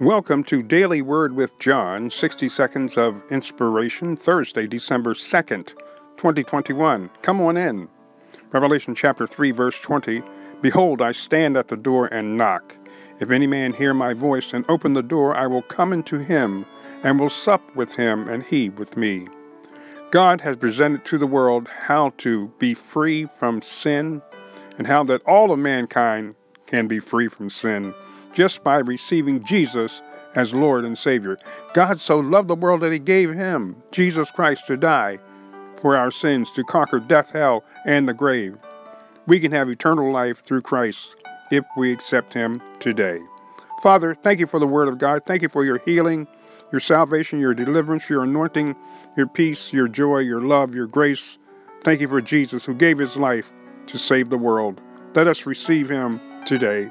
Welcome to Daily Word with John, 60 Seconds of Inspiration, Thursday, December 2nd, 2021. Come on in. Revelation chapter 3, verse 20. Behold, I stand at the door and knock. If any man hear my voice and open the door, I will come into him and will sup with him and he with me. God has presented to the world how to be free from sin and how that all of mankind can be free from sin just by receiving Jesus as Lord and Savior. God so loved the world that He gave Him, Jesus Christ, to die for our sins, to conquer death, hell, and the grave. We can have eternal life through Christ if we accept Him today. Father, thank you for the Word of God. Thank you for your healing, your salvation, your deliverance, your anointing, your peace, your joy, your love, your grace. Thank you for Jesus who gave His life to save the world. Let us receive Him today.